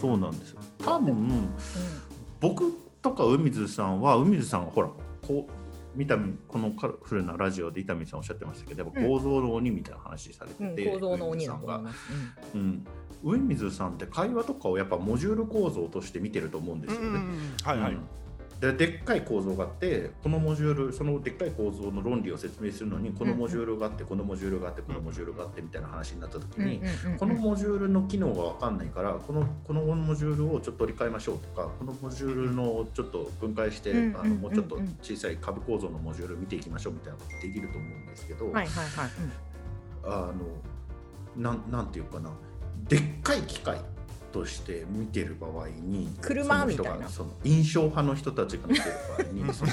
そうなんですよ。多分、僕とか海水さんは海水さんはほらこう見たこのカラフルなラジオで伊丹さんおっしゃってましたけど、構造の鬼みたいな話されてて、構造の鬼なんが、うん、上水さんって会話とかをやっぱモジュール構造として見てると思うんですよね。はいはい、ででっかい構造があってこのモジュールそのでっかい構造の論理を説明するのにこのモジュールがあってこのモジュールがあってこのモジュールがあってみたいな話になった時にこのモジュールの機能が分かんないからこのこのモジュールをちょっと取り替えましょうとかこのモジュールのちょっと分解してあのもうちょっと小さい株構造のモジュール見ていきましょうみたいなことできると思うんですけどあのなんなんていうかな。でっかい機械として見てる場合に車みたいなその印象派の人たちが見てる場合に その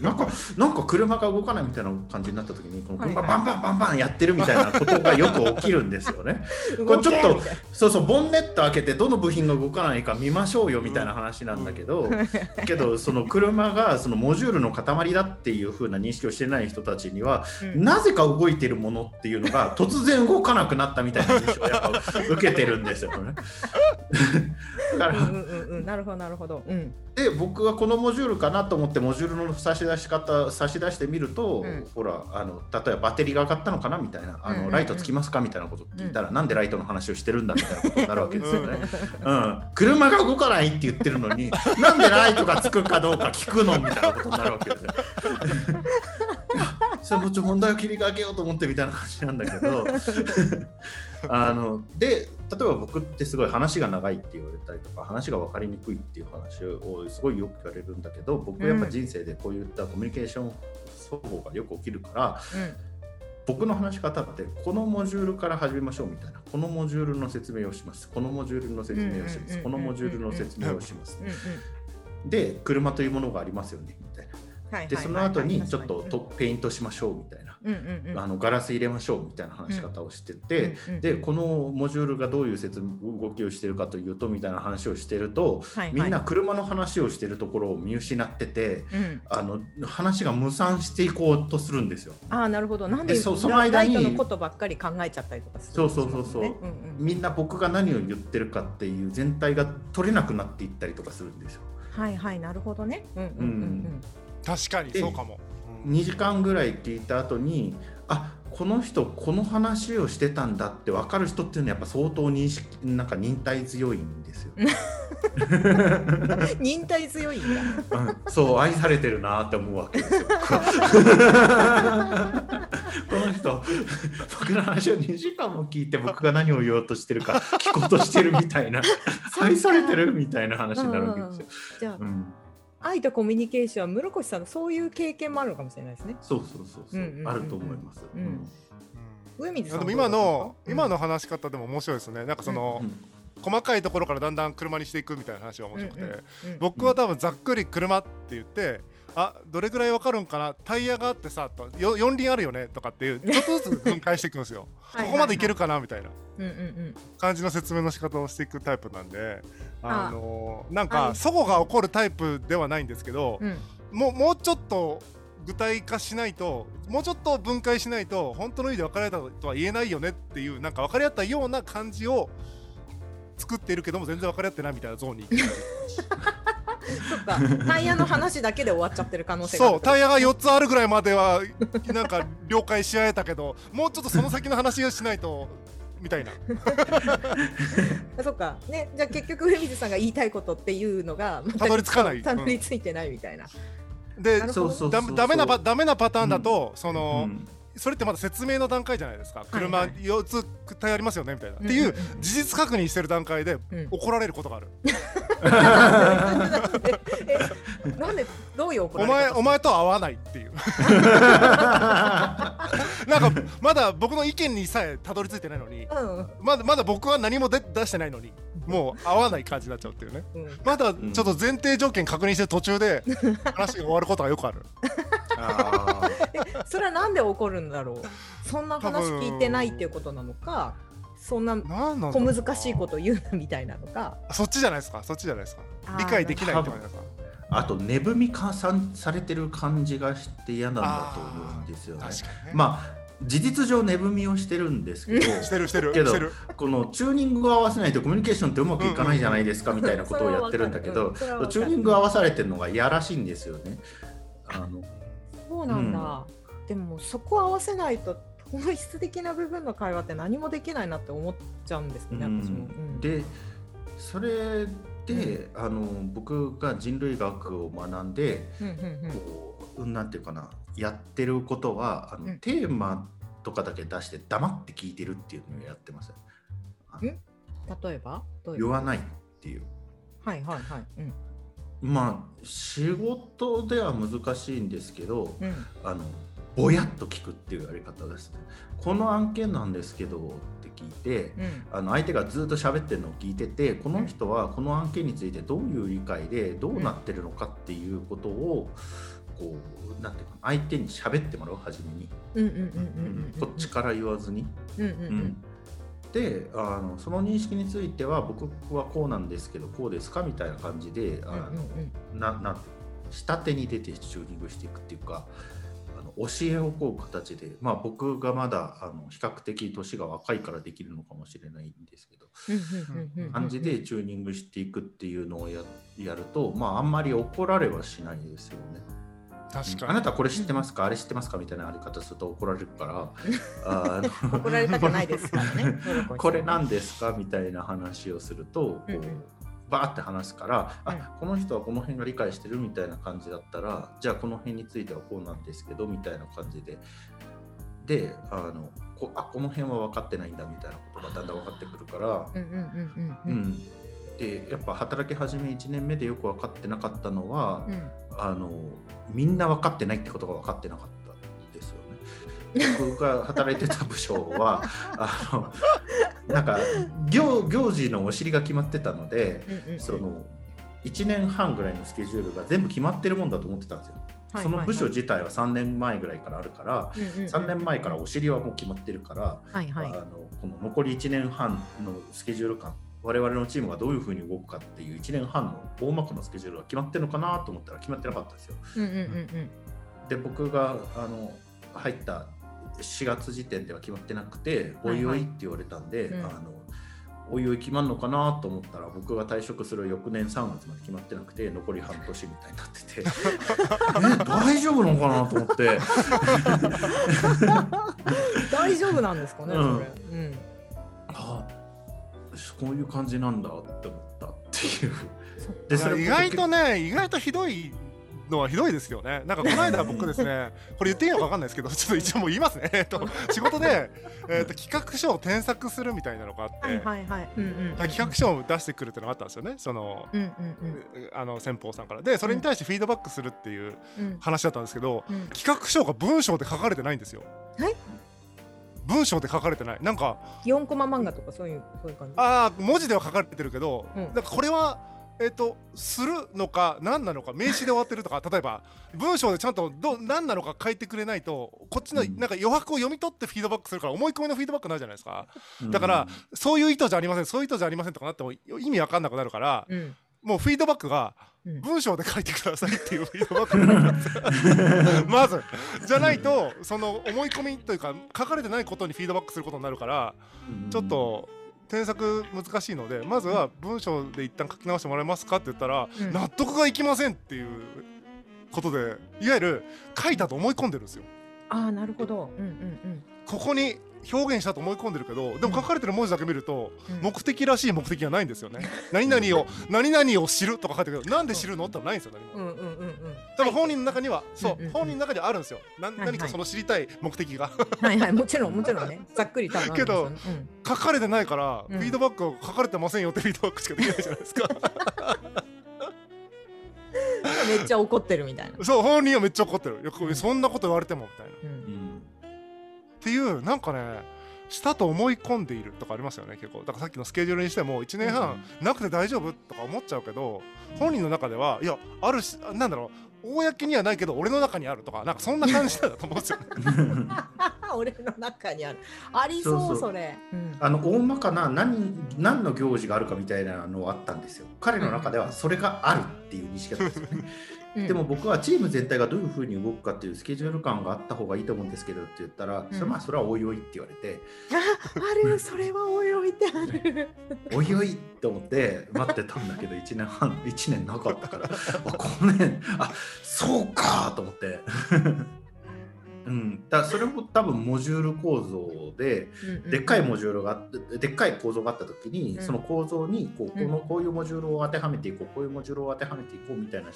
なんかなんか車が動かないみたいな感じになった時にこの車バンバンバンバンやってるみたいなことがよく起きるんですよね。これちょっとそうそうボンネット開けてどの部品が動かないか見ましょうよみたいな話なんだけど、けどその車がそのモジュールの塊だっていう風な認識をしてない人たちには、うん、なぜか動いてるものっていうのが突然動かなくなったみたいな印象をやっぱ受けてるんですよね。だから、うんうんうん、なるほどなるほど、うん、で僕はこのモジュールかなと思ってモジュールの差し出し方差し出してみると、うん、ほらあの例えばバッテリーが上がったのかなみたいなあの、うんうんうん、ライトつきますかみたいなこと聞いたら、うん、なんでライトの話をしてるんだみたいなことになるわけですよね。うん、車が動かないって言ってるのになんでライトがつくかどうか聞くのみたいなことになるわけですよ。それもちろん問題を切り替えようと思ってみたいな感じなんだけど あので例えば僕ってすごい話が長いって言われたりとか話が分かりにくいっていう話をすごいよく言われるんだけど僕やっぱ人生でこういったコミュニケーション双方がよく起きるから、うん、僕の話し方ってこのモジュールから始めましょうみたいなこのモジュールの説明をしますこのモジュールの説明をしますこのモジュールの説明をしますで車というものがありますよねみたいな。でその後にちょっとペイントしましょうみたいな、あのガラス入れましょうみたいな話し方をしてて、でこのモジュールがどういう説動きをしてるかというとみたいな話をしてると、みんな車の話をしてるところを見失ってて、あの話が無産していこうとするんですよ。あなるほど。なんでその間にライトのことばっかり考えちゃったりとかする、そうそうそうそう、みんな僕が何を言ってるかっていう全体が取れなくなっていったりとかするんですよ。はいはいなるほどね。うんうんうんうん。確かにそうかも、うん、2時間ぐらい聞いた後にあこの人この話をしてたんだって分かる人っていうのはやっぱ相当認識なんか忍耐強いんですよ。忍耐強いんだ、うん、そう愛されてるなって思うわけですよ。この人僕の話を2時間も聞いて僕が何を言おうとしてるか聞こうとしてるみたいな愛されてるみたいな話になるわけですよ。じゃあ、うん愛とコミュニケーションは室越さんのそういう経験もあるのかもしれないですね。そうそうそうそう、うんうん、あると思います。うん、上水さんでも今の、今の話し方でも面白いですね。なんかその、細かいところからだんだん車にしていくみたいな話が面白くて、僕は多分ざっくり車って言ってあどれぐらいわかるんかな？タイヤがあってさと4輪あるよね？とかっていう ちょっとずつ分解していくんですよ。ここまでいけるかな？みたいな。感じの説明の仕方をしていくタイプなんであのなんか齟齬が起こるタイプではないんですけど、うん、ももうちょっと具体化しないともうちょっと分解しないと本当の意味で分かれたとは言えないよねっていうなんか分かり合ったような感じを作っているけども全然分かり合ってないみたいなゾーンに。そっか。タイヤの話だけで終わっちゃってる可能性がそうタイヤが4つあるぐらいまではなんか了解し合えたけどもうちょっとその先の話をしないとみたいな。そっか。ねじゃあ結局上水さんが言いたいことっていうのがたどり着かない。たどり着いてないみたいな、でダメなダメなパターンだと、うん、その、うんそれってまだ説明の段階じゃないですか、車4つタイヤありますよねみたいな、っていう事実確認してる段階で怒られることがある。なんでどういう怒られお前お前と合わないっていう。なんかまだ僕の意見にさえたどり着いてないのに、まだまだ僕は何も出出してないのにもう合わない感じになっちゃうっていうね、まだちょっと前提条件確認してる途中で話が終わることがよくある。それはなんで怒るんだろう？そんな話聞いてないっていうことなのかそんな小難しいこと言うなみたいなのか？そっちじゃないですか？そっちじゃないですか？理解できないってことですか？あと値踏み加算されてる感じがして嫌なんだと思うんですよね。確かにね。まあ事実上値踏みをしてるんですけどしてるしてるけどしてる。このチューニングを合わせないとコミュニケーションってうまくいかないじゃないですかみたいなことをやってるんだけどチューニング合わされてるのがいやらしいんですよね。あのそうなんだ、でもそこ合わせないと本質的な部分の会話って何もできないなって思っちゃうんですね、うん。私も。うん。でそれで、あの僕が人類学を学んでうんうんうん。こうなんていうかなやってることはあの、うん。テーマとかだけ出して黙って聞いてるっていうのをやってます。例えば？言わないっていう。はいはいはい。うんまあ仕事では難しいんですけどうん。あのぼやっと聞くっていうやり方ですね。この案件なんですけどって聞いてうん。あの相手がずっと喋ってるのを聞いててこの人はこの案件についてどういう理解でどうなってるのかっていうことをこうなんていうか相手に喋ってもらう初めに、こっちから言わずに。うんうん。うんであのその認識については僕はこうなんですけどこうですかみたいな感じであの、な下手に出てチューニングしていくっていうかあの教えをこう形で、まあ、僕がまだあの比較的年が若いからできるのかもしれないんですけど感じでチューニングしていくっていうのをややると、まあ、あんまり怒られはしないですよね。確かに。あなたこれ知ってますか？あれ知ってますか？みたいなあり方すると怒られるから。怒られたくないですからね。これなんですか？みたいな話をするとこう、うんうん。バーって話すから、うん。あこの人はこの辺が理解してるみたいな感じだったらじゃあこの辺についてはこうなんですけどみたいな感じで。であのこあこの辺は分かってないんだみたいなことがだんだん分かってくるから、うんうんうんううんん、でやっぱ働き始め1年目でよく分かってなかったのは、うん。あのみんな分かってないってことが分かってなかったんですよね。僕が働いてた部署は あのなんか行行事のお尻が決まってたのでうんうん。その1年半ぐらいのスケジュールが全部決まってるもんだと思ってたんですよ。はいその部署はい自体は3年前ぐらいからあるからうんうんうん。3年前からお尻はもう決まってるから、あのこの残り1年半のスケジュール感我々のチームがどういうふうに動くかっていう1年半の大まかなスケジュールが決まってるのかなと思ったら決まってなかったんですよ。うんうんうんうんで僕があの入った4月時点では決まってなくて「おいおい」って言われたんで、うんあのおいおい決まるのかなと思ったら僕が退職する翌年3月まで決まってなくて残り半年みたいになってて え大丈夫なのかなと思って 大丈夫なんですかね、うんそれ。うん。あこういう感じなんだって思ったっていう。でいや意外とね意外とひどいのはひどいですよね。なんかこの間僕ですね これ言っていいのか分かんないですけどちょっと一応もう言いますね。えっと 仕事で、えっと企画書を添削するみたいなのがあって、はいはいはい。うんうん。企画書を出してくるっていうのがあったんですよね。そのうんうんうん。あの先方さんから。でそれに対してフィードバックするっていううん。話だったんですけどうん。企画書が文章で書かれてないんですよ。はい文章で書かれてない。なんか四コマ漫画とかそういうそういう感じ？ああ文字では書かれてるけど、うん。なんかこれはえっ、とするのか何なのか名詞で終わってるとか例えば文章でちゃんとど何なのか書いてくれないとこっちのうん。なんか余白を読み取ってフィードバックするから思い込みのフィードバックになるじゃないですか。だからそういう意図じゃありませんそういう意図じゃありませんとかなっても意味わかんなくなるからうん。もうフィードバックがうん文章で書いてくださいっていうフィード まず。じゃないとその思い込みというか書かれてないことにフィードバックすることになるからちょっと添削難しいのでまずは文章で一旦書き直してもらえますかって言ったら、うん。納得がいきませんっていうことでいわゆる書いたと思い込んでるんですよ。ああなるほど。うんうん。ここに表現したと思い込んでるけどでも書かれてる文字だけ見ると、うん。目的らしい目的がないんですよね。何々を何々を知るとか書いてるけどなんで知るのってないんですよ何も。多分本人の中には、そう、本人の中にはあるんですよ。なはい何かその知りたい目的が。はいはいもちろんもちろんね。ざっくりとはなんですよ。ねうん。書かれてないから、うん。フィードバックを書かれてませんよってフィードバックしかできないじゃないですか。めっちゃ怒ってるみたいな。そう本人はめっちゃ怒ってる。いやこれそんなこと言われてもみたいなっていうなんかねしたと思い込んでいるとかありますよね結構。だからさっきのスケジュールにしても1年半なくて大丈夫とか思っちゃうけど本人の中ではいやあるしなんだろう公にはないけど俺の中にあるとかなんかそんな感じだと思うんですよ。ね 俺の中にある。ありそうそうそう。それ、うん。あの大まかな何何の行事があるかみたいなのはあったんですよ。彼の中ではそれがあるっていう認識だったんですよね。うん。でも僕はチーム全体がどういうふうに動くかっていうスケジュール感があった方がいいと思うんですけどって言ったら、それまあそれはおいおいって言われて、ああるそれはおいおいてある。おいおいって思って待ってたんだけど1年半1年なかったからあこの年あそうかと思って。うん、だそれも多分モジュール構造ででっかいモジュールがあってでっかい構造があった時に、うん。その構造にこうこのうん。こういうモジュールを当てはめていこうこういうモジュールを当てはめていこうみたいな思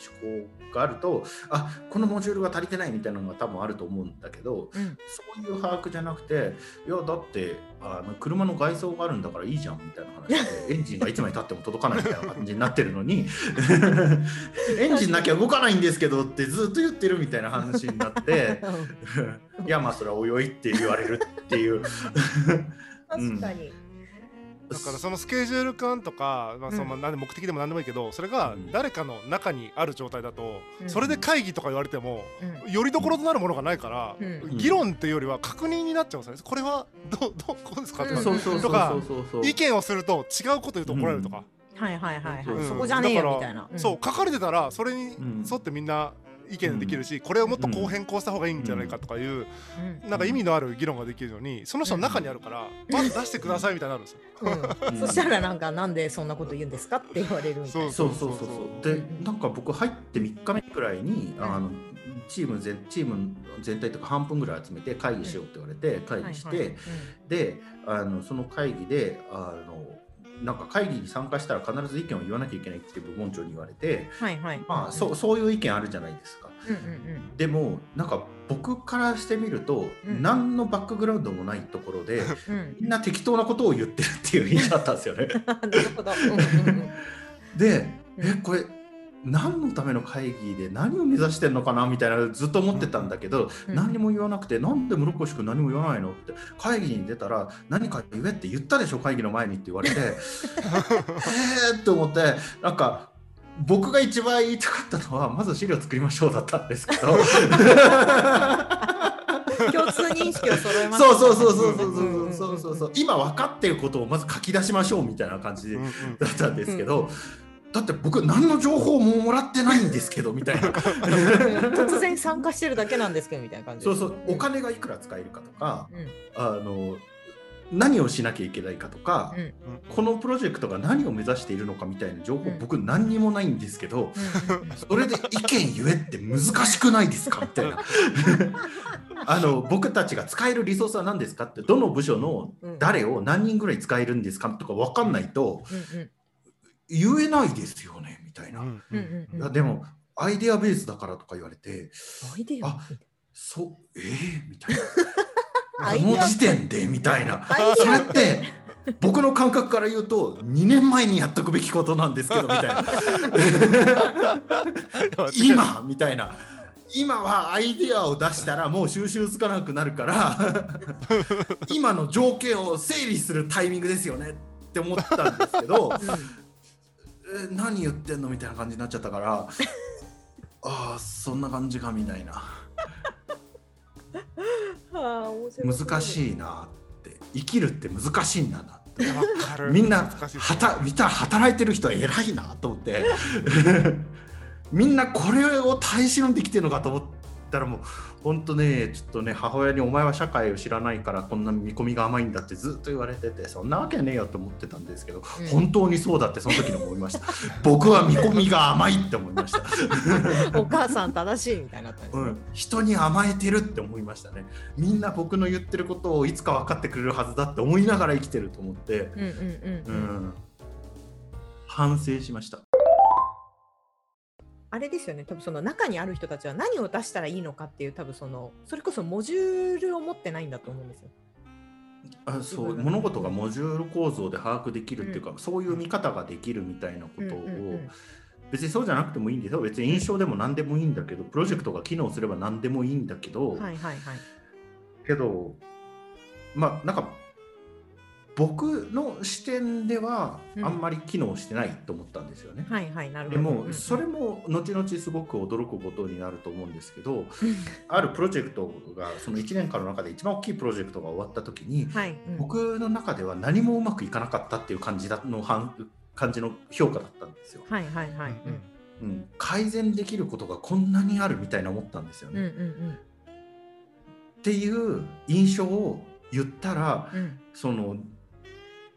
考があるとあこのモジュールが足りてないみたいなのが多分あると思うんだけどうん。そういう把握じゃなくていやだってあの車の外装があるんだからいいじゃんみたいな話で エンジンがいつまでたっても届かないみたいな感じになってるのに エンジンなきゃ動かないんですけどってずっと言ってるみたいな話になって いやまあそれはおいおいって言われるっていう。確かに、だからそのスケジュール感とか、まあ、そので目的でも何でもいいけどそれがうん。誰かの中にある状態だと、うん。それで会議とか言われてもうん。よりどころとなるものがないから、うん。議論っていうよりは確認になっちゃうんですよね。これはどう どうこうですか？とか、意見をすると違うこと言うと怒られるとか、はいはいはいはい、うん。そこじゃねえよみたいな、ん。そう書かれてたらそれにうん。沿ってみんな意見できるし、これをもっとこう変更した方がいいんじゃないかとかいう、うん。なんか意味のある議論ができるのにその人の中にあるから、まず出してくださいみたいになるんですよ。うん。うん。そしたらなんかなんでそんなこと言うんですかって言われるそうそうそうそう。でなんか僕入って3日目くらいに、うんあのチーム全チーム全体とか半分ぐらい集めて会議しようって言われて会議して、はいはい。であのその会議であのなんか会議に参加したら必ず意見を言わなきゃいけないって部門長に言われて、はいはい。まあ、そうそういう意見あるじゃないですか。うんうんでもなんか僕からしてみると、うん。何のバックグラウンドもないところでうんうん。みんな適当なことを言ってるっていう印象だったんですよね。なるほど、うんうんうん。で、うん。えこれ何のための会議で何を目指してんのかなみたいなずっと思ってたんだけど、うん。何も言わなくてなんで室越君何も言わないの？って会議に出たら何か言えって言ったでしょ？会議の前にって言われて えーって思ってなんか僕が一番言いたかったのはまず資料作りましょうだったんですけど。共通認識を揃えましたそうねそうそうそうそううんそうそうそうそう今分かってることをまず書き出しましょうみたいな感じだったんですけど、うんだって僕何の情報ももらってないんですけどみたいな。突然参加してるだけなんですけどみたいな感じそうそう。お金がいくら使えるかとかうん。あの何をしなきゃいけないかとか、うん。このプロジェクトが何を目指しているのかみたいな情報、うん。僕何にもないんですけど、うん。それで意見言えって難しくないですか？みたいな。あの僕たちが使えるリソースは何ですかってどの部署のうん。誰を何人ぐらい使えるんですかとか分かんないと言えないですよねみたいな、うんうんうん。うんいやでもアイデアベースだからとか言われてアイデア？あそうえー、みたいな。この時点で？みたいな。それって僕の感覚から言うと2年前にやっとくべきことなんですけどみたいな。今？みたいな。今はアイデアを出したらもう収集つかなくなるから 今の条件を整理するタイミングですよねって思ったんですけどえ何言ってんの？みたいな感じになっちゃったから ああそんな感じかみたいな。難い。しいなって。生きるって難しいんだなって。わかる。みんなはた見たら働いてる人は偉いなと思って。みんなこれを耐え忍んできてるのかと思ったらもう本当ねちょっとね母親に「お前は社会を知らないからこんな見込みが甘いんだ」ってずっと言われててそんなわけねえよと思ってたんですけど、うん。本当にそうだってその時に思いました。僕は見込みが甘いって思いました、お母さん正しいみたいになね。うん、人に甘えてるって思いましたね。みんな僕の言ってることをいつか分かってくれるはずだって思いながら生きてると思って、うん、反省しましたあれですよね。多分その中にある人たちは何を出したらいいのかっていう多分そのそれこそモジュールを持ってないんだと思うんですよ。あそう。物事がモジュール構造で把握できるっていうか、そういう見方ができるみたいなことを、うんうんうん。別にそうじゃなくてもいいんですよ。別に印象でも何でもいいんだけどプロジェクトが機能すれば何でもいいんだけど、はいはいはい。けどまあなんか僕の視点ではうんあんまり機能してないと思ったんですよね。はいはいなるほでど。もそれも後々すごく驚くことになると思うんですけどうんあるプロジェクトがその1年間の中で一番大きいプロジェクトが終わった時にはい。うん僕の中では何もうまくいかなかったっていう感じだの反感じの評価だったんですよ。はいはいはい。うんうん、改善できることがこんなにあるみたいな思ったんですよね。うんうんっていう印象を言ったらうんうん。その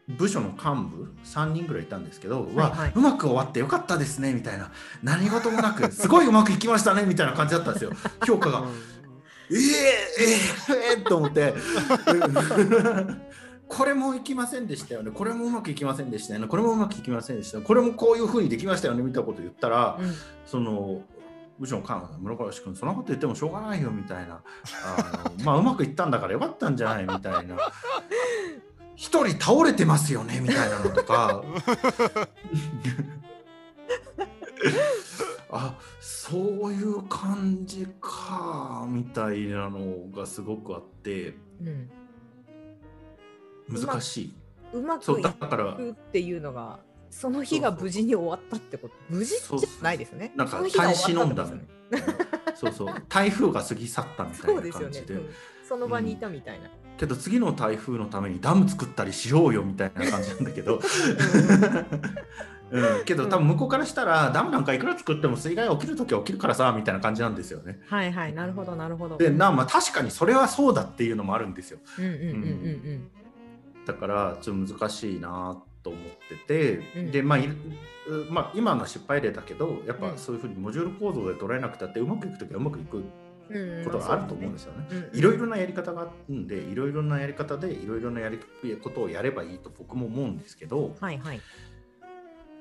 部署の幹部3人ぐらいいたんですけど、はいわはい。うまく終わってよかったですねみたいな。何事もなく すごいうまくいきましたねみたいな感じだったんですよ。評価が。えー、えー、えー、と思って。これもいきませんでしたよね。これもうまくいきませんでしたよね。これもうまくいきませんでした。これもこういうふうにできましたよねみたいなこと言ったら、うん。その部署の幹部が村越君そんなこと言ってもしょうがないよみたいな。あのまあうまくいったんだからよかったんじゃないみたいな一人倒れてますよねみたいなのとか。あそういう感じかみたいなのがすごくあって。うん。難しい。うまそうくいだから。くっていうのがその日が無事に終わったってこと。無事じゃないですね。なんか耐え忍んだね そうそう。台風が過ぎ去ったみたいそうな感じで。うん。その場にいたみたいな。けど次の台風のためにダム作ったりしようよみたいな感じなんだけど、うん、けど多分向こうからしたらダムなんかいくら作っても水害起きるときは起きるからさみたいな感じなんですよね。はいはい、なるほどなるほど。でなまあ確かにそれはそうだっていうのもあるんですよ。うんうんうんうん。だからちょっと難しいなと思ってて、うん。でまあまあ、今のは失敗例だけどやっうん。ぱそういうふうにモジュール構造で捉えなくたってうまくいくときはうまくいく。ことがあると思うんですよね。いろいろなやり方があるんでいろいろなやり方でいろいろなやりことをやればいいと僕も思うんですけどはいはい。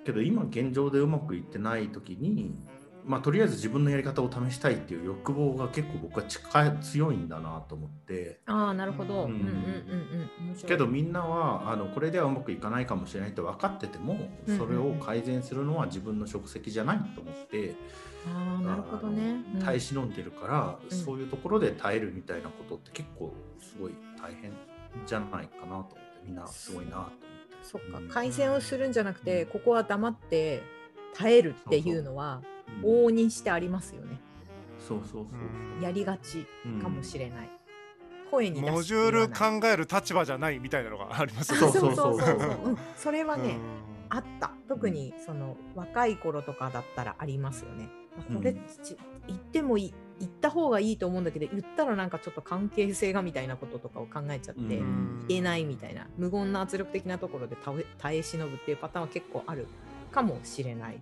けど今現状でうまくいってない時に、まあ、とりあえず自分のやり方を試したいっていう欲望が結構僕は近い強いんだなと思って。ああ、なるほど。ううんんうんうんうん。面白い。けどみんなはあのこれではうまくいかないかもしれないって分かっててもうんそれを改善するのは自分の職責じゃないと思って。ああ、なるほどね。あの耐え忍んでるから、うん。そういうところで耐えるみたいなことって結構すごい大変じゃないかなと思ってみんなすごいなと思って。そっか。うん改善をするんじゃなくて、ここは黙って耐えるっていうのはうん往々にしてありますよね。そうそうそうやりがちうん。かもしれない。声に出してモジュール考える立場じゃないみたいなのがありますよね。そうそうそうそうう。ん。それはね、うん。あった。特にその若い頃とかだったらありますよね。うん。これち言ってもいい言った方がいいと思うんだけど言ったらなんかちょっと関係性がみたいなこととかを考えちゃって、うん。言えないみたいな無言な圧力的なところで耐え耐え忍ぶっていうパターンは結構あるかもしれない。う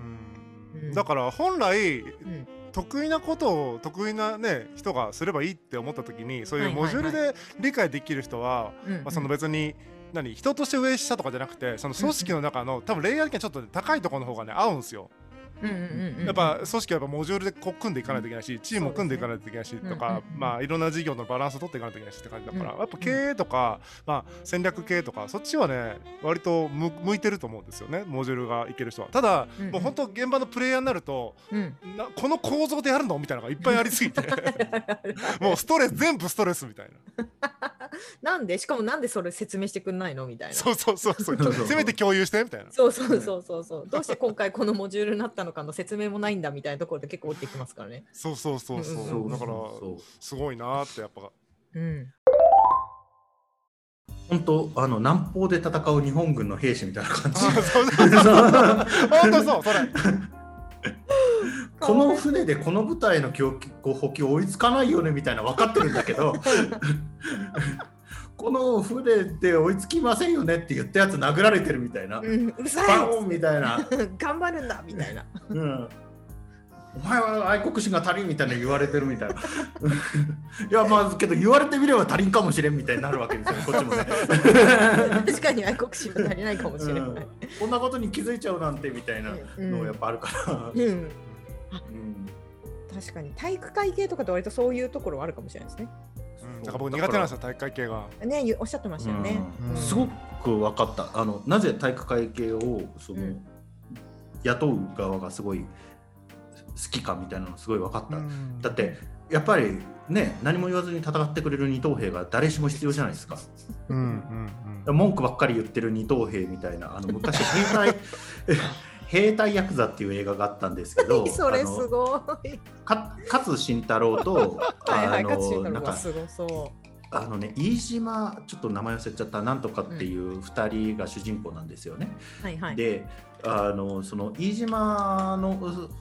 んうん。だから本来うん。得意なことを得意な、ね、人がすればいいって思った時にそういうモジュールで理解できる人は、別に何人として上下とかじゃなくてその組織の中の多分レイヤー的にはちょっと高いところの方がね合うんですよ。やっぱ組織はやっぱモジュールでこう組んでいかないといけないしチームを組んでいかないといけないしとか、まあいろんな事業のバランスを取っていかないといけないしって感じだから、うんやっぱ経営とか、まあ、戦略系とかそっちはね割と向向いてると思うんですよねモジュールがいける人は。ただ、もう本当現場のプレイヤーになるとうん。なこの構造でやるの？みたいなのがいっぱいありすぎて。もうストレス全部ストレスみたいな なんでしかもなんでそれ説明してくんないのみたいな。そうそうそうそうそうそうせめて共有してみたいな。そうそうそうそうそう。どうして今回このモジュールになったのかの説明もないんだみたいなところで結構降りてきますからね。そうそうそうそう,、うんそうだからすごいなーってやっぱうん。本当あの南方で戦う日本軍の兵士みたいな感じあそうそうそう本当そうそれこの船でこの部隊の供給補給追いつかないよねみたいな分かってるんだけど この船で追いつきませんよねって言ったやつ殴られてるみたいな、うん、うるさバオンみたいな、い 頑張るんだみたいな。うん、お前は愛国心が足りんみたいな言われてるみたいな。いやまあけど言われてみれば足りんかもしれんみたいになるわけですよね こっちもね、確かに愛国心が足りないかもしれない。うんこんなことに気づいちゃうなんてみたいなのやっぱあるから、うん、うん。確かに体育会系とかって割とそういうところはあるかもしれないですね。うん。だから僕苦手なんですよ体育会系が。ね、ゆおっしゃってましたよね。うん。すごく分かった。あのなぜ体育会系をその、うん。雇う側がすごいきかみたいなのすごい分かった、うん。だってやっぱりね何も言わずに戦ってくれる二等兵が誰しも必要じゃないですか。うんうん文句ばっかり言ってる二等兵みたいなあの昔兵隊 兵隊ヤクザっていう映画があったんですけど それすごい。か勝慎太郎と はいはい、あのなんかそあのね飯島ちょっと名前忘れちゃったなんとかっていう2人が主人公なんですよね。う。はいはい。であのその飯島の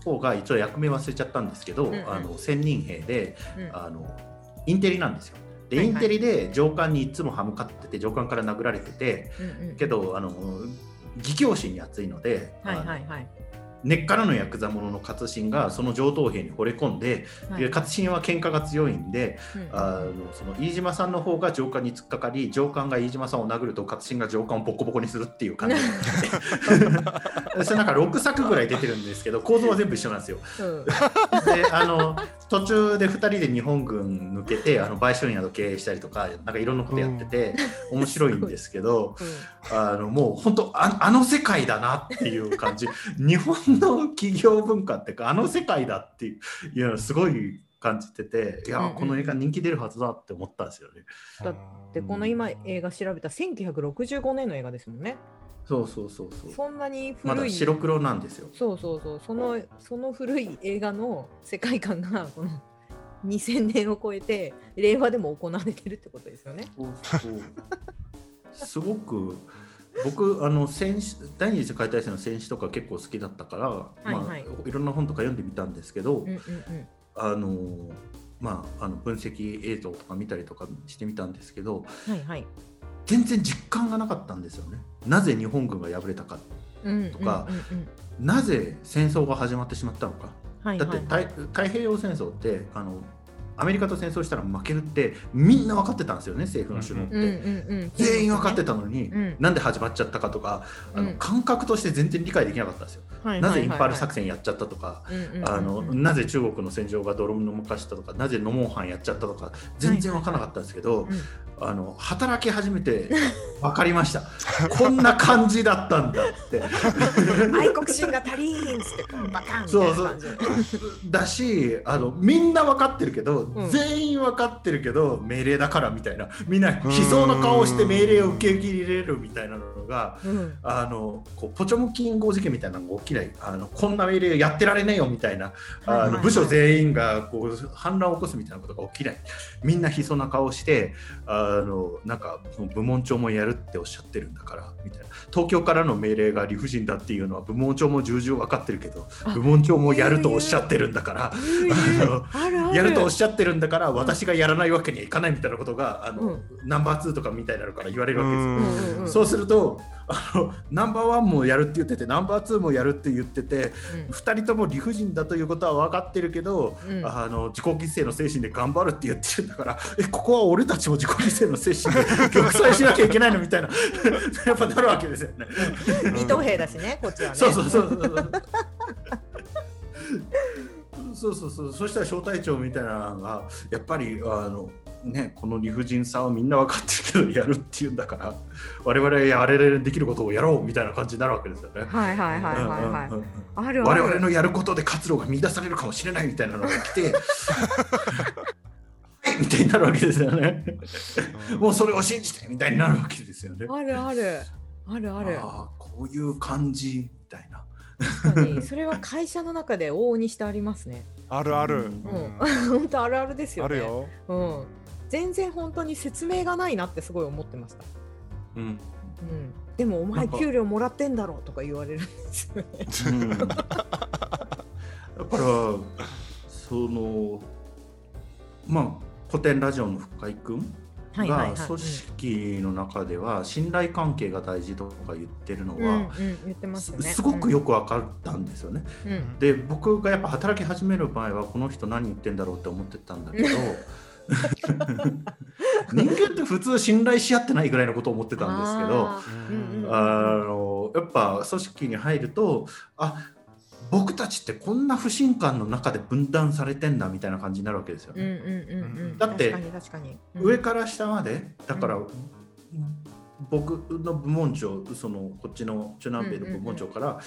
方が一応役名忘れちゃったんですけど、うんうんあの千人兵でうんあのインテリなんですよ。で、はいはいインテリで上官にいつも歯向かってて上官から殴られててうんうんけどあの義教心に熱いので、はいはいはい。根っからのヤクザ者の勝新がその上等兵に惚れ込んで、はい。で勝新は喧嘩が強いんで、うん。あのその飯島さんの方が上官に突っかかり上官が飯島さんを殴ると勝新が上官をボコボコにするっていう感じ。で それなんか6作ぐらい出てるんですけど構造は全部一緒なんですよ。うん。であの途中で2人で日本軍抜けてあの売春宿経営したりとかなんかいろんなことやってて、面白いんですけどあのもう本当ああの世界だなっていう感じ。日本の企業文化っていうかあの世界だっていうのをすごい感じてていや、うんうんこの映画人気出るはずだって思ったんですよね。だでこの今映画調べた1965年の映画ですもんね。そうそうそうそう。そんなにまだ古い。白黒なんですよ。そうそうそうそのその古い映画の世界観がこの2000年を超えて令和でも行われてるってことですよね。そうそうすごく僕あの戦死第二次世界大戦の戦死とか結構好きだったから、はいはいまあ、いろんな本とか読んでみたんですけど、うんうんうんあのまああの分析映像とか見たりとかしてみたんですけどはいはい。全然実感がなかったんですよね。なぜ日本軍が敗れたかうんとかうんうんなぜ戦争が始まってしまったのか。はいだってはい太太平洋戦争ってあのアメリカと戦争したら負けるってみんな分かってたんですよね政府の首脳って。全員分かってたのに、うん。なんで始まっちゃったかとかあの、うん感覚として全然理解できなかったんですよ。はいなぜインパール作戦戦やっちゃったとか、ああのなぜ中国の戦場が泥沼化したとかなぜノモンハンやっちゃったとか全然分からなかったんですけど、あの働き始めて分かりました。こんな感じだったんだって。愛国心が足りんっつってバカンそそういう。だしあのみんな分かってるけど、うん。全員分かってるけど命令だからみたいな。みんな悲壮な顔をして命令を受け入れるみたいなのがうん。あのこうポチョムキン号事件みたいなのが起きないあのこんな命令やってられねえよみたいなあはいはいはい。の部署全員がこう反乱を起こすみたいなことが起きない。みんな悲壮な顔をしてあのなんか部門長もやるっておっしゃってるんだからみたいな。東京からの命令が理不尽だっていうのは部門長も重々分かってるけどあ部門長もやるとおっしゃってるんだから。やるとおっしゃってるんだから私がやらないわけにはいかないみたいなことがあの、うん。ナンバー2とかみたいなのから言われるわけですよ。うんうんうん。そうするとあのナンバーワンもやるって言っててナンバーツーもやるって言ってて2人とも理不尽だということは分かってるけど、うん。あの自己犠牲の精神で頑張るって言ってるんだからえここは俺たちも自己犠牲の精神で 玉砕しなきゃいけないのみたいな。やっぱなるわけですよね。うん。二等兵だしねこっちはね。そうそうそうそう。そうそうそう。そしたら小隊長みたいなのがやっぱりあのねこの理不尽さをみんな分かってるけどやるっていうんだから我々やれるできることをやろうみたいな感じになるわけですよね。はいはいはいはい。はいうんうんうんあるある。我々のやることで活路が見出されるかもしれないみたいなのが来てはい みたいになるわけですよね。もうそれを信じてみたいになるわけですよね。あるある。あるある。あーこういう感じみたいな。確かに。それは会社の中で往々にしてありますね。あるある、うん。うん。本当あるあるですよね。あるよ。うん全然本当に説明がないなってすごい思ってました。うん。うん。でもお前給料もらってんだろうとか言われるんですよね。うん。だからそのまあ古典ラジオの深井君が組織の中では信頼関係が大事とか言ってるのは言ってますごくよく分かったんですよね。で僕がやっぱ働き始める前はこの人何言ってんだろうって思ってたんだけど 人間って普通信頼し合ってないぐらいのことを思ってたんですけど。あのやっぱ組織に入るとあ僕たちってこんな不信感の中で分断されてんだみたいな感じになるわけですよね。だってうん。上から下までだから、う僕の部門長そのこっちの中南米の部門長から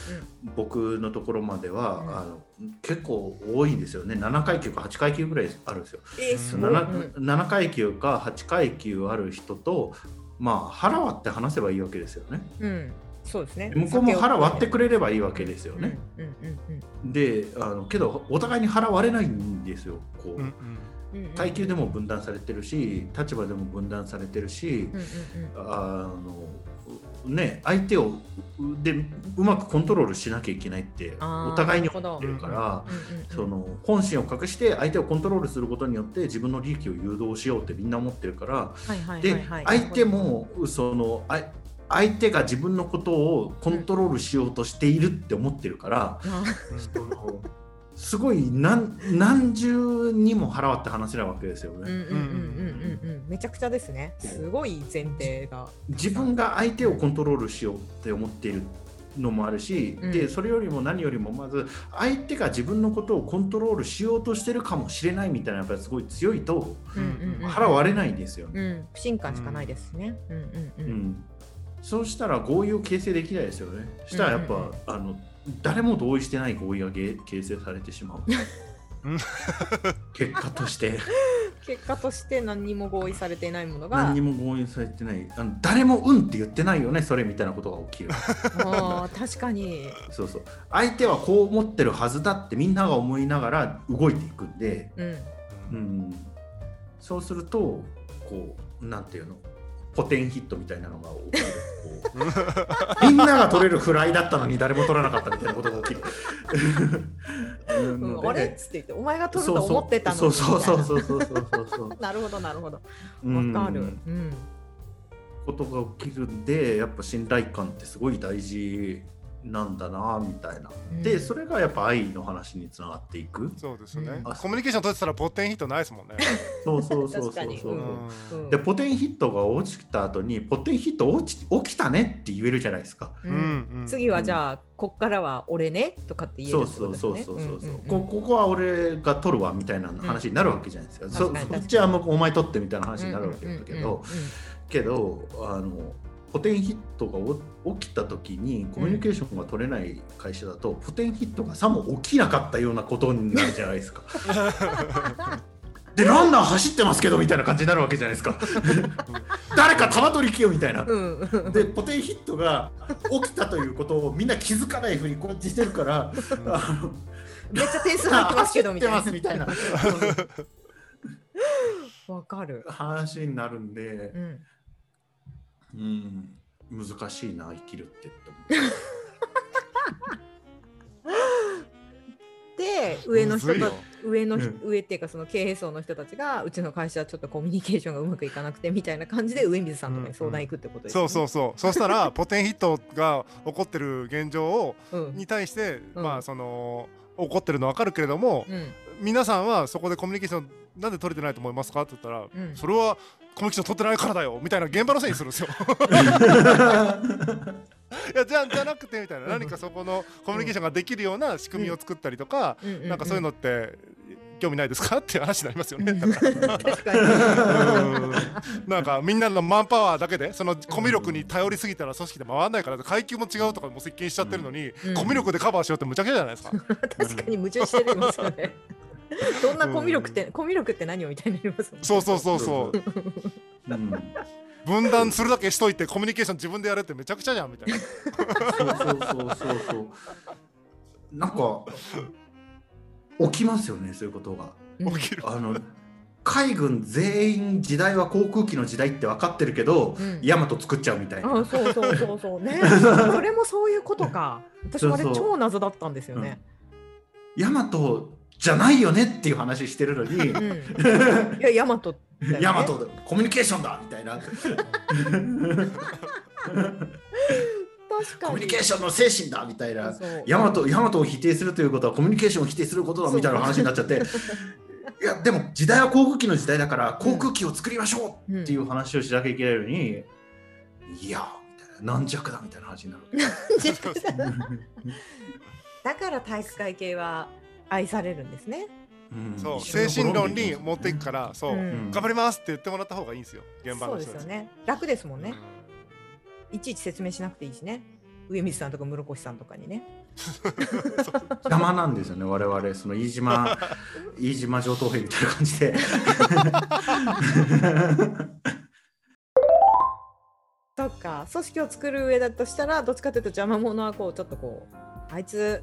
僕のところまでは、うん、あの結構多いですよね。7階級か8階級ぐらいあるんですよ。えー、7, 7階級か8階級ある人とまあ腹割って話せばいいわけですよね。うん。そうですね。向こうも腹割ってくれればいいわけですよね。であのけどお互いに腹割れないんですよ。こう、うんうん階級でも分断されてるし立場でも分断されてるし、あのね相手をでうまくコントロールしなきゃいけないってお互いに思ってるからその本心を隠して相手をコントロールすることによって自分の利益を誘導しようってみんな思ってるからで相手もその相手が自分のことをコントロールしようとしているって思ってるから、その すごい何何重にも払わって話せないわけですよね。めちゃくちゃですね。すごい前提が。自分が相手をコントロールしようって思っているのもあるし、うん、でそれよりも何よりもまず相手が自分のことをコントロールしようとしてるかもしれないみたいなやっぱりすごい強いと腹割れないんですよね。うん、不信感しかないですね。うん。そうしたら合意を形成できないですよね。したらやっぱ、あの誰も同意してない合意が形成されてしまう。結果として。結果として何にも合意されていないものが。何にも合意されてない。あの誰も「うん」って言ってないよねそれみたいなことが起きる。あ確かに。そうそう。相手はこう思ってるはずだってみんなが思いながら動いていくんで、うん、うん、そうするとこうなんていうの？ポテンヒットみたいなのが起きるみんなが取れるフライだったのに誰も取らなかったみたいなことが起きる。うん、あれ？っつって言ってお前が取ると思ってたのそうそうそうそうそうそうそうなるほどなるほど。わかる。うん。ことが起きるんでやっぱ信頼感ってすごい大事なんだなみたいな、うん、でそれがやっぱ愛の話につながっていく。そうですね、うん、コミュニケーション取ってたらポテンヒットないですもんね。そうそうそうそうそう、うん、でポテンヒットが落ちた後にポテンヒット落ち起きたねって言えるじゃないですか、次はじゃあ、こっからは俺ねとかって言えるってことですね。そうそうそうそう,、こここは俺が取るわみたいな話になるわけじゃないですか、そそっちはお前取ってみたいな話になるわけだけど、けどあのポテンヒットが起きた時にコミュニケーションが取れない会社だと、ポテンヒットがさも起きなかったようなことになるじゃないですか。でランナー走ってますけどみたいな感じになるわけじゃないですか。誰か玉取りきよみたいな、でポテンヒットが起きたということをみんな気づかないふうにこうやってしてるから、めっちゃ点数入ってますけどみたいな。わかる。話になるんで、うんうん。難しいな生きるってって思 で上の人と上の、うん、上っていうかその経営層の人たちがうちの会社はちょっとコミュニケーションがうまくいかなくてみたいな感じで上水さんとかに相談行くってことですね、うんうん、そうそうそう。そしたらポテンヒットが起こってる現状を、うん、に対して、まあその起こってるの分かるけれども、皆さんはそこでコミュニケーションなんで取れてないと思いますか？って言ったら、それはコミュニケーション取ってないからだよみたいな現場のせいにするんですよ。いやじゃじゃなくてみたいな何かそこのコミュニケーションができるような仕組みを作ったりとか、うん、なんかそういうのって興味ないですか？って話になりますよね。確かに。なんかみんなのマンパワーだけでそのコミュ力に頼りすぎたら組織で回らないから階級も違うとかも接近しちゃってるのに、うん、コミュ力でカバーしようってむちゃくちゃじゃないですか。確かに矛盾してますよね。どんなコミュ力って、うん、コミュ力って何をみたいになりますもん、ね、そうそうそうそう。うん分断するだけしといてコミュニケーション自分でやれってめちゃくちゃじゃんみたいな。そうそうそうそうそう。なんか起きますよねそういうことが。起きる。あの海軍全員時代は航空機の時代って分かってるけど、うん、ヤマト作っちゃうみたいな。あそうそうそうそうね。それもそういうことか。私あれ超謎だったんですよね。ヤマトじゃないよねっていう話してるのに、うん、いやヤマト、ね、ヤマトコミュニケーションだみたいな。コミュニケーションの精神だみたいな。ヤマトヤマトを否定するということはコミュニケーションを否定することだみたいな話になっちゃって。いやでも時代は航空機の時代だから航空機を作りましょうっていう話をしなきゃいけないのに、うん、いやみたいな軟弱だみたいな話になる だから体育会系は愛されるんですね。うん、そう。精神論に持っていくから、そう、うん、頑張りますって言ってもらった方がいいんですよ。現場の人そうですよね。楽ですもんね、いちいち説明しなくていいしね。上水さんとか室越さんとかにね。邪魔なんですよね我々。その飯島 飯島上等兵みたいな感じで。そっか。組織を作る上だとしたらどっちかというと邪魔者はこうちょっとこうあいつ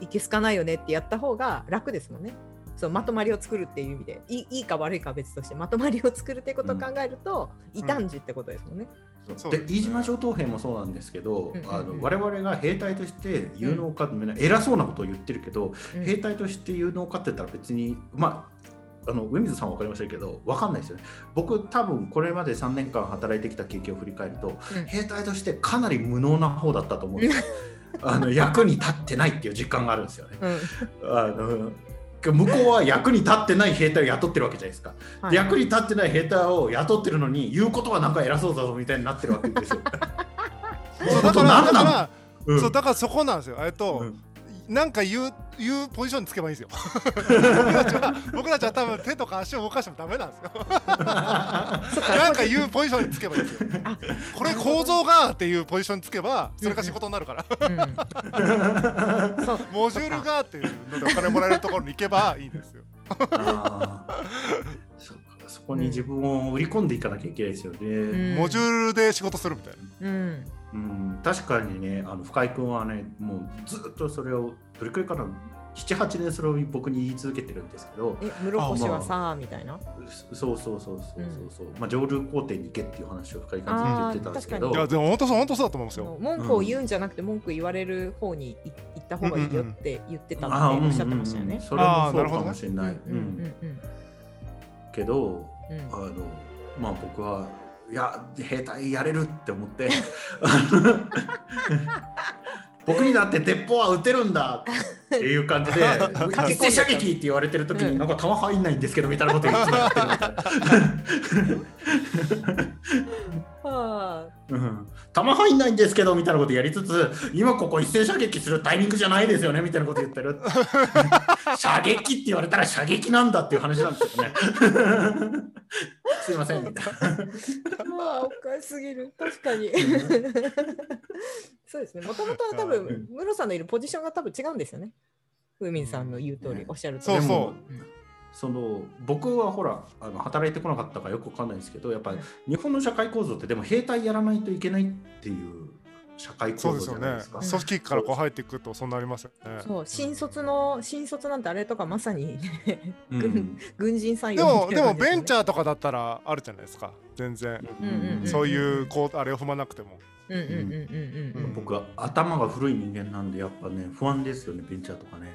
いけすかないよねってやった方が楽ですもんね。そうまとまりを作るっていう意味で。いいいいか悪いかは別としてまとまりを作るってことを考えると、異端児ってことですもんね。そうで飯島上等兵もそうなんですけど、うんうんうん。あの我々が兵隊として有能か、偉そうなことを言ってるけど、うん。兵隊として有能かって言ったら別にまああの上水さんは分かりましたけど分かんないですよね。僕多分これまで3年間働いてきた経験を振り返ると、うん。兵隊としてかなり無能な方だったと思うんですよ あの役に立ってないっていう実感があるんですよね。うん。あの向こうは役に立ってない兵隊を雇ってるわけじゃないですか、はい。役に立ってない兵隊を雇ってるのに言うことはなんか偉そうだぞみたいになってるわけですよ。そうだからなんなのだから、うんそうだからそこなんですよえっと、うんなんか言う言うポジションにつけばいいんですよ。僕たちは僕たちは多分手とか足を動かしてもダメなんですよ。なんか言うポジションにつけばいいんですよ。あこれ構造がっていうポジションにつけばそれが仕事になるから。モジュールがっていうのでお金もらえるところに行けばいいんですよ。あー。そうかそこに自分を売り込んでいかなきゃいけないですよね。うん。モジュールで仕事するみたいな。うんうん、確かにねあの深井君はねもうずっとそれをどれくらいかな78年それを僕に言い続けてるんですけどえ室越はさみたいな？そうそうそうそうそうそう、まあ上流工程に行けっていう話を深井君ずっと言ってたんですけど。いやでも本当そう本当そうだと思うんですよ。文句を言うんじゃなくて文句言われる方にい行った方がいいよって言ってたっておっしゃってましたよね。それもそうかあーなるほどねもしれない。うんうんうん。けどうん。あのまあ僕はいや兵隊やれるって思って。僕にだって鉄砲は撃てるんだ。っていう感じで一斉射撃って言われてる時になんか弾入んないんですけどみたいなこと言ってたうん。弾入んないんですけどみたいなことやりつつ今ここ一斉射撃するタイミングじゃないですよねみたいなこと言ってる。射撃って言われたら射撃なんだっていう話なんですよね。すいません。みたいなまあおかしすぎる。確かに。そうですね。もともとは多分室さんのいるポジションが多分違うんですよね風民さんの言う通り、ねおっしゃる通り。そうそう。うん。その僕はほらあの働いてこなかったからよくわかんないんですけどやっぱり日本の社会構造ってでも兵隊やらないといけないっていう社会構造そうですよねじゃないですか。組織からこう入っていくとそうなりますよねそう。新卒の新卒なんてあれとかまさに、ねうん。軍人さんでもでもベンチャーとかだったらあるじゃないですか。全然。うんうんうん。そういうこうあれを踏まなくてもうんうんうんうんうんうん。僕は頭が古い人間なんでやっぱね不安ですよねベンチャーとかね。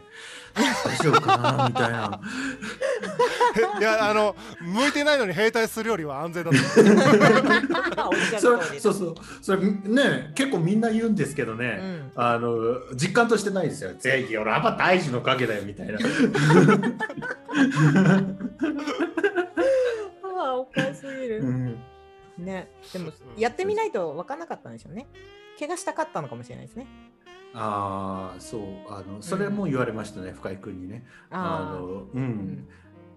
大丈夫かなみたいな。いやあの向いてないのに兵隊するよりは安全だと。思うそうそう。それね結構みんな言うんですけどね、うん。あの実感としてないですよ。正義俺やっぱ大事の影だよみたいな。ああおかしすぎる、うんね。でもやってみないと分かんなかったんでしょうね。怪我したかったのかもしれないですね。ああそう。あのそれも言われましたね、深井君にね。ああのうあ、ん、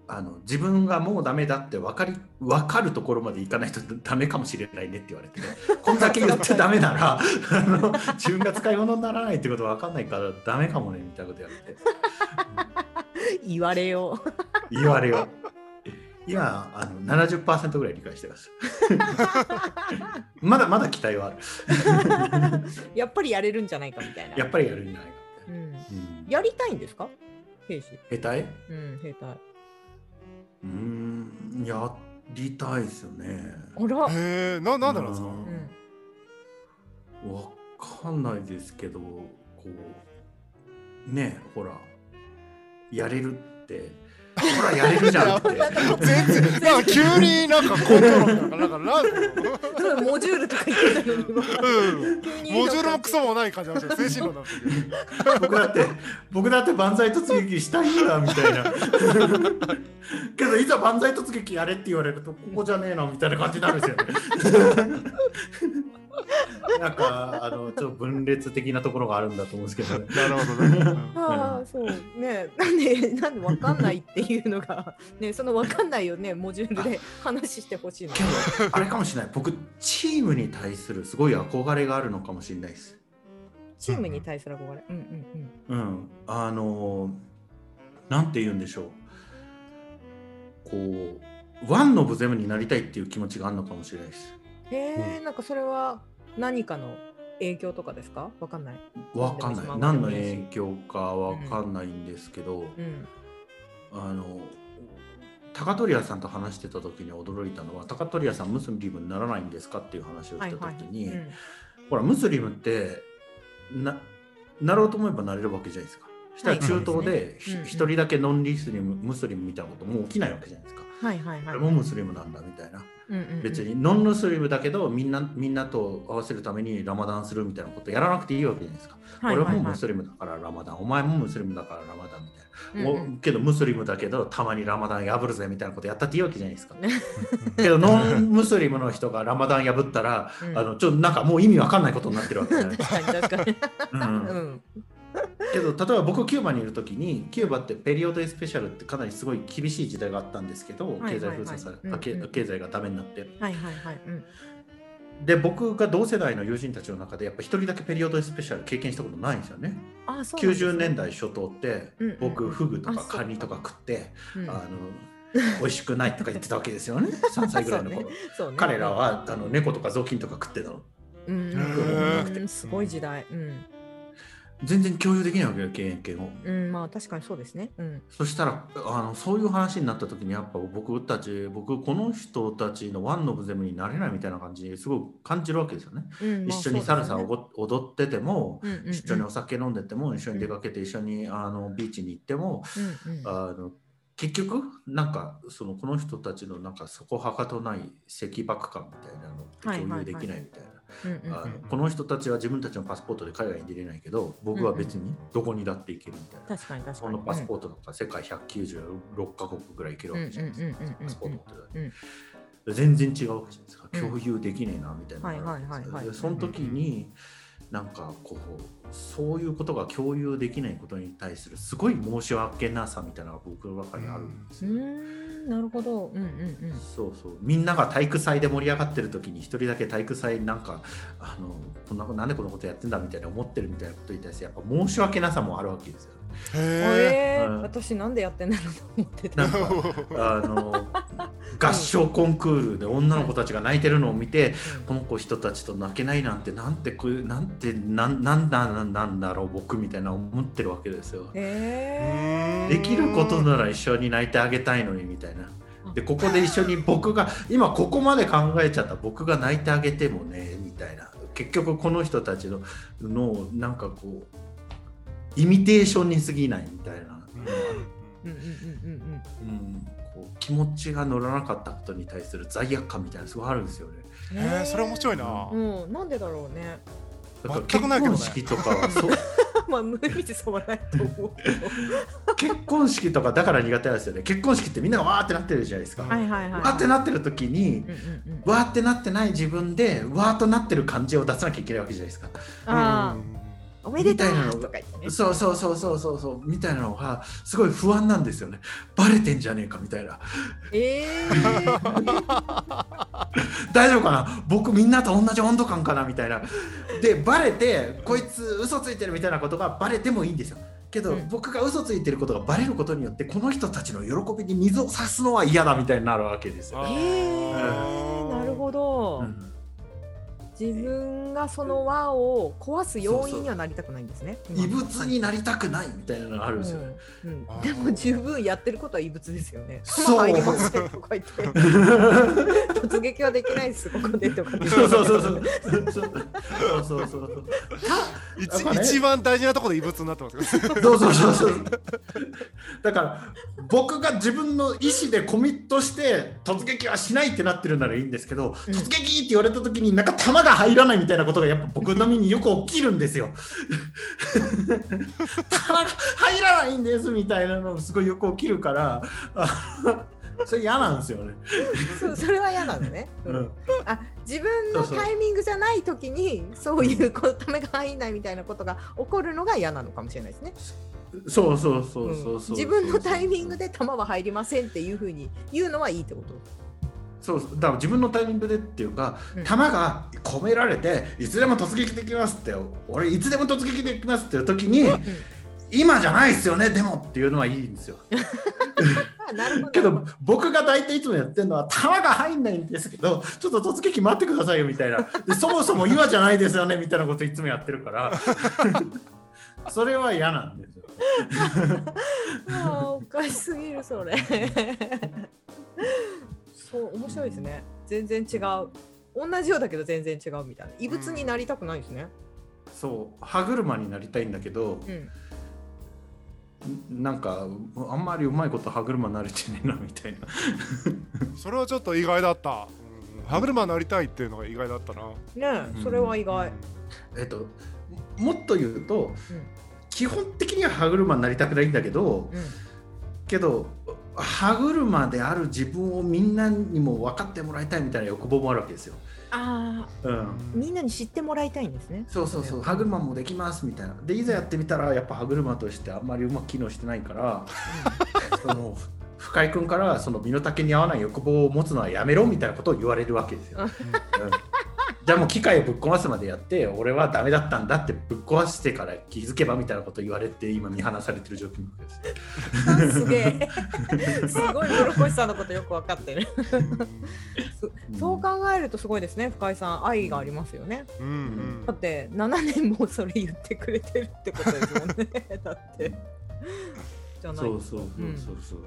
あの自分がもうダメだって分かり分かるところまでいかないとダメかもしれないねって言われて、ね、こんだけ言ってダメならあの自分が使い物にならないってこと分かんないからダメかもねみたいなこと言われて言われよう。言われよ今あの70%ぐらい理解してます。まだまだ期待はある。やっぱりやれるんじゃないかみたいな。やっぱりやるんじゃないか。うん、うん。やりたいんですか？兵士。兵隊？うん兵隊。うーんやりたいですよね。あら、へえななんでなんですか？うん、わかんないですけどこうねえほらやれるってほらやれるじゃんって。全然なんか急になんかコントロールなんかなんかなんかモジュールとか言ってたのにモジュールもクソもない感じなんですよ精神論な僕だって僕だって万歳突撃したいんだみたいなけどいざ万歳突撃やれって言われるとここじゃねえなみたいな感じになるんですよね なんかあのちょっと分裂的なところがあるんだと思うんですけど、ね、なるほどね。うん。ああそう。ねなんでなんでわかんないっていうのがねそのわかんないをねモジュールで話してほしいの。けどあれかもしれない。僕チームに対するすごい憧れがあるのかもしれないです。チームに対する憧れ？うんうんうん、あのなんて言うんでしょう。こうワンのブゼムになりたいっていう気持ちがあるのかもしれないです。うん。なんかそれは何かの影響とかですか？わかんない。わかんない。何の影響かわかんないんですけど、うん。あの高取屋さんと話してた時に驚いたのは高取屋さんムスリムにならないんですかっていう話をしたはいはい。時に、うん。ほらムスリムってななろうと思えばなれるわけじゃないですか。したら中東で一人だけノンリスリムムスリムみたいなこともう起きないわけじゃないですか。はいはいはい。もムスリムなんだみたいな。うんうんうん。別にノンムスリムだけどみんなみんなと合わせるためにラマダンするみたいなことやらなくていいわけじゃないですか。はいはいはい。俺もムスリムだからラマダン、お前もムスリムだからラマダンみたいな。うんうん。おけどムスリムだけどたまにラマダン破るぜみたいなことやったっていいわけじゃないですか。ね けどノンムスリムの人がラマダン破ったら、うん。あのちょっとなんかもう意味わかんないことになってるわけじゃない確かに確かに。うん。うんけど例えば僕キューバにいる時にキューバってペリオドエスペシャルってかなりすごい厳しい時代があったんですけど、経済封鎖され、うん。あけうん経済がダメになって。はいはいはい。うん。で僕が同世代の友人たちの中でやっぱ一人だけペリオドエスペシャル経験したことないんですよね。あそうね。90年代初頭ってうんうんうん僕フグとかカニとか食ってうんあの美味しくないとか言ってたわけですよね。3歳ぐらいの頃、そうね。彼らはあの猫とか雑巾とか食ってたの。うん。すごい時代。うん全然共有できないわけよ経験をうんまあ確かにそうですね。うん。そしたらあのそういう話になった時にやっぱ僕たち僕この人たちのワンノブゼムになれないみたいな感じすごく感じるわけですよね、うんまあ一緒にサルサをそうご踊ってても、うんうんうん。一緒にお酒飲んでても一緒に出かけて一緒にあのビーチに行ってもうんうん。あの結局なんかそのこの人たちのなんかそこはかとない石爆感みたいなの共有できないみたいな。うんうんうんあのこの人たちは自分たちのパスポートで海外に出れないけど僕は別にどこにだって行けるみたいな。確かに確かに。このパスポートとか世界196カ国ぐらい行けるわけじゃないですか。パスポート持って全然違うわけじゃないですか。うん共有できねえなみたいな。その時になんかこうそういうことが共有できないことに対するすごい申し訳なさみたいなのが僕の中にあるんですよ。なるほど。うんうんうん。そうそう。みんなが体育祭で盛り上がってる時に一人だけ体育祭なんかあのこんななんでこのことやってんだみたいな思ってるみたいなことに対してやっぱ申し訳なさもあるわけですよ。ね。へえーうん私なんでやってんだろうと思ってたあの合唱コンクールで女の子たちが泣いてるのを見て、この子人たちと泣けないなんてなんてこうなんてなんなんだなんなんだろう僕みたいな思ってるわけですよ。へできることなら一緒に泣いてあげたいのにみたいな。でここで一緒に僕が今ここまで考えちゃった。僕が泣いてあげてもねみたいな。結局この人たちののなんかこうイミテーションに過ぎないみたいな。うんうんうんうんうん、こう気持ちが乗らなかったことに対する罪悪感みたいなのすごいあるんですよね。うんえー、それ面白いな。うんなんでだろうね結婚式とかはそう まあ無理でそうはないと思う結婚式とかだから苦手なんですよね。結婚式ってみんながわーってなってるじゃないですか。はいはいはいわーってなってる時にうんうんうんわーってなってない自分でわーっとなってる感じを出さなきゃいけないわけじゃないですか。あうんあおめでとう。みたいなのがとか言ってねそうそうそうそうそうそうみたいなのがすごい不安なんですよね。バレてんじゃねえかみたいな。ええ大丈夫かな？僕みんなと同じ温度感かなみたいな。でバレてこいつ嘘ついてるみたいなことがバレてもいいんですよ。けど、うん。僕が嘘ついてることがバレることによってこの人たちの喜びに水を差すのは嫌だみたいになるわけですよ、あえーーなるほど、うん自分がその輪を壊す要因にはなりたくないんですね。そうそう異物になりたくないみたいなのがあるんですよ、うんうん、でも十分やってることは異物ですよね。そう入りまとか言って突撃はできないですここでとか。そうそうそうそう。そうそうそう。一番大事なところで異物になってます。そうそうそうそう。だから僕が自分の意思でコミットして突撃はしないってなってるならいいんですけど、突撃って言われた時になんか弾が入らないみたいなことがやっぱ僕の身によく起きるんですよ。入らないんですみたいなのすごいよく起きるから。あ それ嫌なんですよね。そそれは嫌なのね。うんうんあ自分のタイミングじゃない時にそういうこうためが入んないみたいなことが起こるのが嫌なのかもしれないですね。そうそうそうそうそう。自分のタイミングで球は入りませんっていうふうに言うのはいいってこと？そうだから自分のタイミングでっていうか、うん球が込められていつでも突撃できますって俺いつでも突撃できますっていう時に、今じゃないですよねでもっていうのはいいんですよ。けど僕が大体いつもやってるのは球が入んないんですけどちょっと突撃待ってくださいよみたいなでそもそも今じゃないですよねみたいなこといつもやってるから それは嫌なんですよ。おかしすぎるそれ。そう面白いですね。全然違う。同じようだけど全然違うみたいな。異物になりたくないですね。そう歯車になりたいんだけどうん。なんかあんまりうまいこと歯車慣れてねえなみたいな。それはちょっと意外だった、うん歯車になりたいっていうのが意外だったなねえ、それは意外。えっと、もっと言うと、うん基本的には歯車になりたくないんだけどうん。けど歯車である自分をみんなにも分かってもらいたいみたいな欲望もあるわけですよ。ああ、うん、みんなに知ってもらいたいんですね。そうそうそう歯車もできますみたいなでいざやってみたらやっぱ歯車としてあんまりうまく機能してないから その深井君からその身の丈に合わない欲望を持つのはやめろみたいなことを言われるわけですよ。うんじゃあもう機械をぶっ壊すまでやって俺はダメだったんだってぶっ壊してから気づけばみたいなことを言われて今見放されてる状況なんですよ。すげえ。すごい室越さんのことよく分かってる。うんそう考えるとすごいですね、深井さん、愛がありますよね。うんうんだって7年もそれ言ってくれてるってことですもんね。だって。じゃない。そうそうそうそうそう。